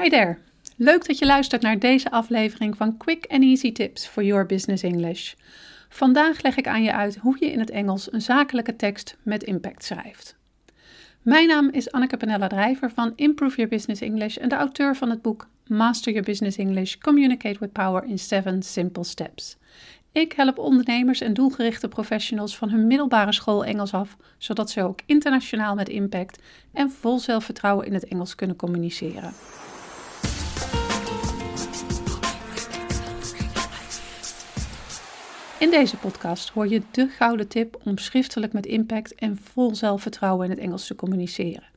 Hi there. Leuk dat je luistert naar deze aflevering van Quick and Easy Tips for Your Business English. Vandaag leg ik aan je uit hoe je in het Engels een zakelijke tekst met impact schrijft. Mijn naam is Anneke Penella Drijver van Improve Your Business English en de auteur van het boek Master Your Business English: Communicate with Power in 7 Simple Steps. Ik help ondernemers en doelgerichte professionals van hun middelbare school Engels af, zodat ze ook internationaal met impact en vol zelfvertrouwen in het Engels kunnen communiceren. In deze podcast hoor je de gouden tip om schriftelijk met impact en vol zelfvertrouwen in het Engels te communiceren.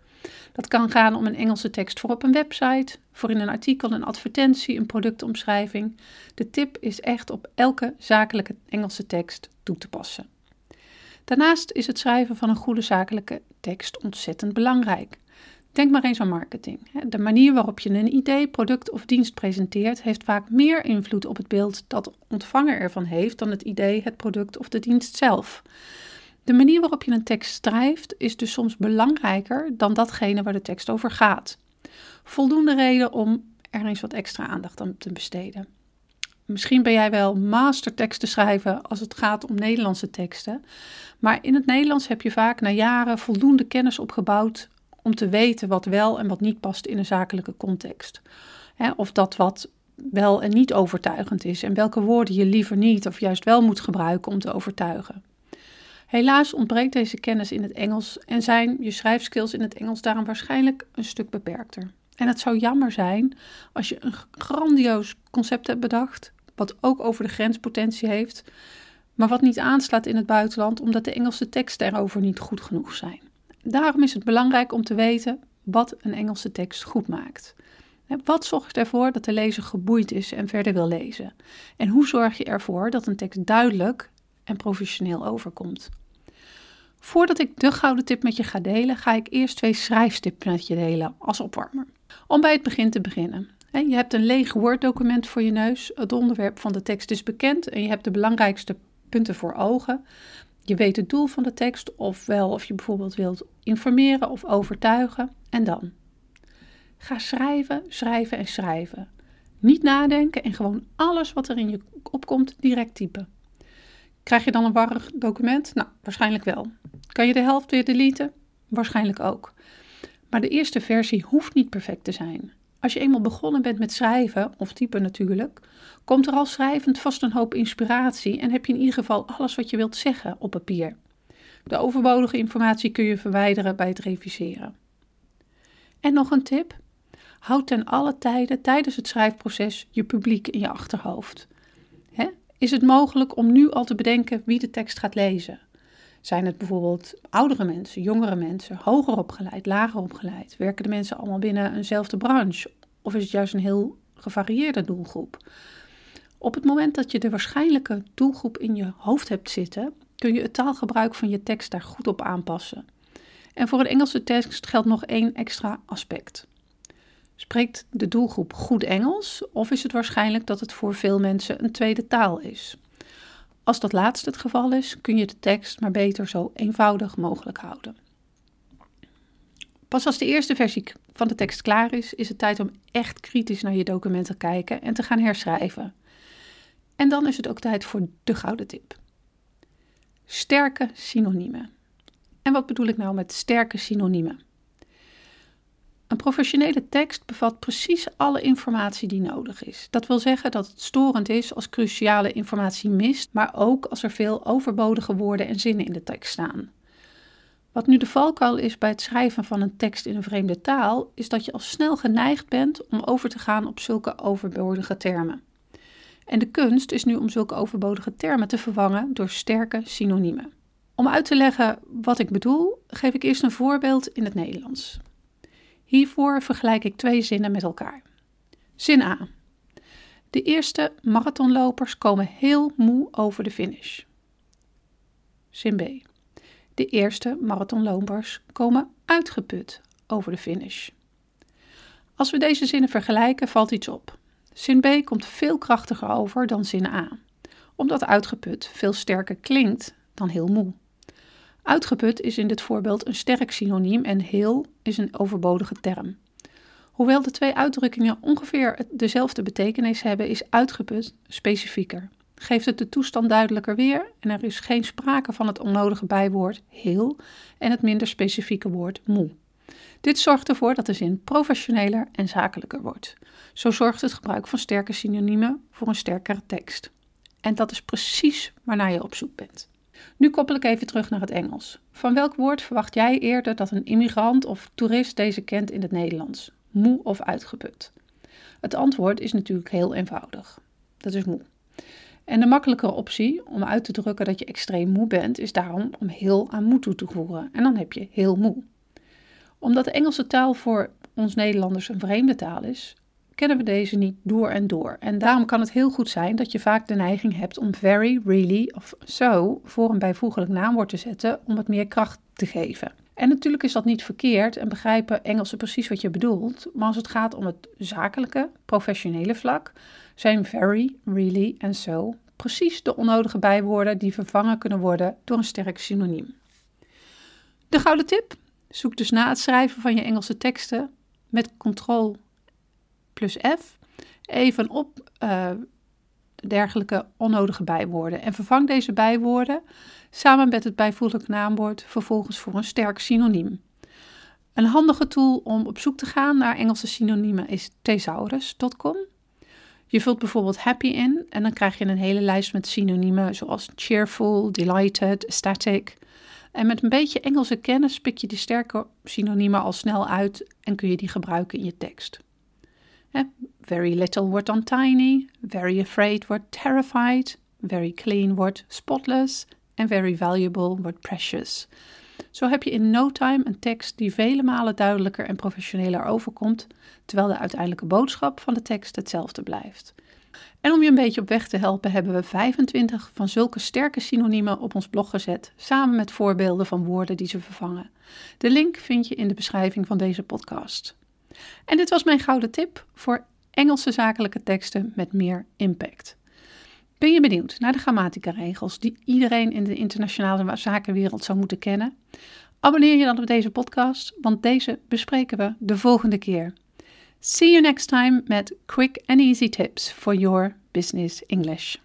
Dat kan gaan om een Engelse tekst voor op een website, voor in een artikel, een advertentie, een productomschrijving. De tip is echt op elke zakelijke Engelse tekst toe te passen. Daarnaast is het schrijven van een goede zakelijke tekst ontzettend belangrijk. Denk maar eens aan marketing. De manier waarop je een idee, product of dienst presenteert heeft vaak meer invloed op het beeld dat de ontvanger ervan heeft dan het idee, het product of de dienst zelf. De manier waarop je een tekst schrijft is dus soms belangrijker dan datgene waar de tekst over gaat. Voldoende reden om er eens wat extra aandacht aan te besteden. Misschien ben jij wel masterteksten schrijven als het gaat om Nederlandse teksten, maar in het Nederlands heb je vaak na jaren voldoende kennis opgebouwd om te weten wat wel en wat niet past in een zakelijke context. of dat wat wel en niet overtuigend is en welke woorden je liever niet of juist wel moet gebruiken om te overtuigen. Helaas ontbreekt deze kennis in het Engels en zijn je schrijfskills in het Engels daarom waarschijnlijk een stuk beperkter. En het zou jammer zijn als je een grandioos concept hebt bedacht, wat ook over de grenspotentie heeft, maar wat niet aanslaat in het buitenland omdat de Engelse teksten erover niet goed genoeg zijn. Daarom is het belangrijk om te weten wat een Engelse tekst goed maakt. Wat zorgt ervoor dat de lezer geboeid is en verder wil lezen? En hoe zorg je ervoor dat een tekst duidelijk en professioneel overkomt? Voordat ik de gouden tip met je ga delen, ga ik eerst twee schrijfstips met je delen als opwarmer. Om bij het begin te beginnen. Je hebt een leeg Word-document voor je neus. Het onderwerp van de tekst is bekend en je hebt de belangrijkste punten voor ogen. Je weet het doel van de tekst, ofwel of je bijvoorbeeld wilt informeren of overtuigen. En dan? Ga schrijven, schrijven en schrijven. Niet nadenken en gewoon alles wat er in je opkomt direct typen. Krijg je dan een warrig document? Nou, waarschijnlijk wel. Kan je de helft weer deleten? Waarschijnlijk ook. Maar de eerste versie hoeft niet perfect te zijn. Als je eenmaal begonnen bent met schrijven, of typen natuurlijk, komt er al schrijvend vast een hoop inspiratie en heb je in ieder geval alles wat je wilt zeggen op papier. De overbodige informatie kun je verwijderen bij het reviseren. En nog een tip: houd ten alle tijden tijdens het schrijfproces je publiek in je achterhoofd. Is het mogelijk om nu al te bedenken wie de tekst gaat lezen? Zijn het bijvoorbeeld oudere mensen, jongere mensen, hoger opgeleid, lager opgeleid? Werken de mensen allemaal binnen eenzelfde branche? Of is het juist een heel gevarieerde doelgroep? Op het moment dat je de waarschijnlijke doelgroep in je hoofd hebt zitten, kun je het taalgebruik van je tekst daar goed op aanpassen. En voor een Engelse tekst geldt nog één extra aspect. Spreekt de doelgroep goed Engels of is het waarschijnlijk dat het voor veel mensen een tweede taal is? Als dat laatste het geval is, kun je de tekst maar beter zo eenvoudig mogelijk houden. Pas als de eerste versie van de tekst klaar is, is het tijd om echt kritisch naar je document te kijken en te gaan herschrijven. En dan is het ook tijd voor de gouden tip. Sterke synoniemen. En wat bedoel ik nou met sterke synoniemen? Een professionele tekst bevat precies alle informatie die nodig is. Dat wil zeggen dat het storend is als cruciale informatie mist, maar ook als er veel overbodige woorden en zinnen in de tekst staan. Wat nu de valkuil is bij het schrijven van een tekst in een vreemde taal, is dat je al snel geneigd bent om over te gaan op zulke overbodige termen. En de kunst is nu om zulke overbodige termen te vervangen door sterke synoniemen. Om uit te leggen wat ik bedoel, geef ik eerst een voorbeeld in het Nederlands. Hiervoor vergelijk ik twee zinnen met elkaar. Zin A. De eerste marathonlopers komen heel moe over de finish. Zin B. De eerste marathonlopers komen uitgeput over de finish. Als we deze zinnen vergelijken, valt iets op. Zin B komt veel krachtiger over dan zin A, omdat uitgeput veel sterker klinkt dan heel moe. Uitgeput is in dit voorbeeld een sterk synoniem en heel is een overbodige term. Hoewel de twee uitdrukkingen ongeveer dezelfde betekenis hebben, is uitgeput specifieker. Geeft het de toestand duidelijker weer en er is geen sprake van het onnodige bijwoord heel en het minder specifieke woord moe. Dit zorgt ervoor dat de zin professioneler en zakelijker wordt. Zo zorgt het gebruik van sterke synoniemen voor een sterkere tekst. En dat is precies waarnaar je op zoek bent. Nu koppel ik even terug naar het Engels. Van welk woord verwacht jij eerder dat een immigrant of toerist deze kent in het Nederlands? Moe of uitgeput? Het antwoord is natuurlijk heel eenvoudig. Dat is moe. En de makkelijkere optie om uit te drukken dat je extreem moe bent, is daarom om heel aan moe toe te voegen. En dan heb je heel moe. Omdat de Engelse taal voor ons Nederlanders een vreemde taal is, kennen we deze niet door en door. En daarom kan het heel goed zijn dat je vaak de neiging hebt om very, really of so voor een bijvoeglijk naamwoord te zetten om het meer kracht te geven. En natuurlijk is dat niet verkeerd en begrijpen Engelsen precies wat je bedoelt, maar als het gaat om het zakelijke, professionele vlak, zijn very, really en so precies de onnodige bijwoorden die vervangen kunnen worden door een sterk synoniem. De gouden tip: zoek dus na het schrijven van je Engelse teksten met Ctrl plus F even op uh, dergelijke onnodige bijwoorden en vervang deze bijwoorden samen met het bijvoeglijk naamwoord vervolgens voor een sterk synoniem. Een handige tool om op zoek te gaan naar Engelse synoniemen is thesaurus.com. Je vult bijvoorbeeld happy in en dan krijg je een hele lijst met synoniemen zoals cheerful, delighted, ecstatic. En met een beetje Engelse kennis pik je die sterke synoniemen al snel uit en kun je die gebruiken in je tekst. Very little wordt dan tiny, very afraid wordt terrified, very clean wordt spotless en very valuable wordt precious. Zo heb je in no time een tekst die vele malen duidelijker en professioneler overkomt, terwijl de uiteindelijke boodschap van de tekst hetzelfde blijft. En om je een beetje op weg te helpen, hebben we 25 van zulke sterke synoniemen op ons blog gezet, samen met voorbeelden van woorden die ze vervangen. De link vind je in de beschrijving van deze podcast. En dit was mijn gouden tip voor Engelse zakelijke teksten met meer impact. Ben je benieuwd naar de grammatica-regels die iedereen in de internationale zakenwereld zou moeten kennen? Abonneer je dan op deze podcast, want deze bespreken we de volgende keer. See you next time met quick and easy tips for your business English.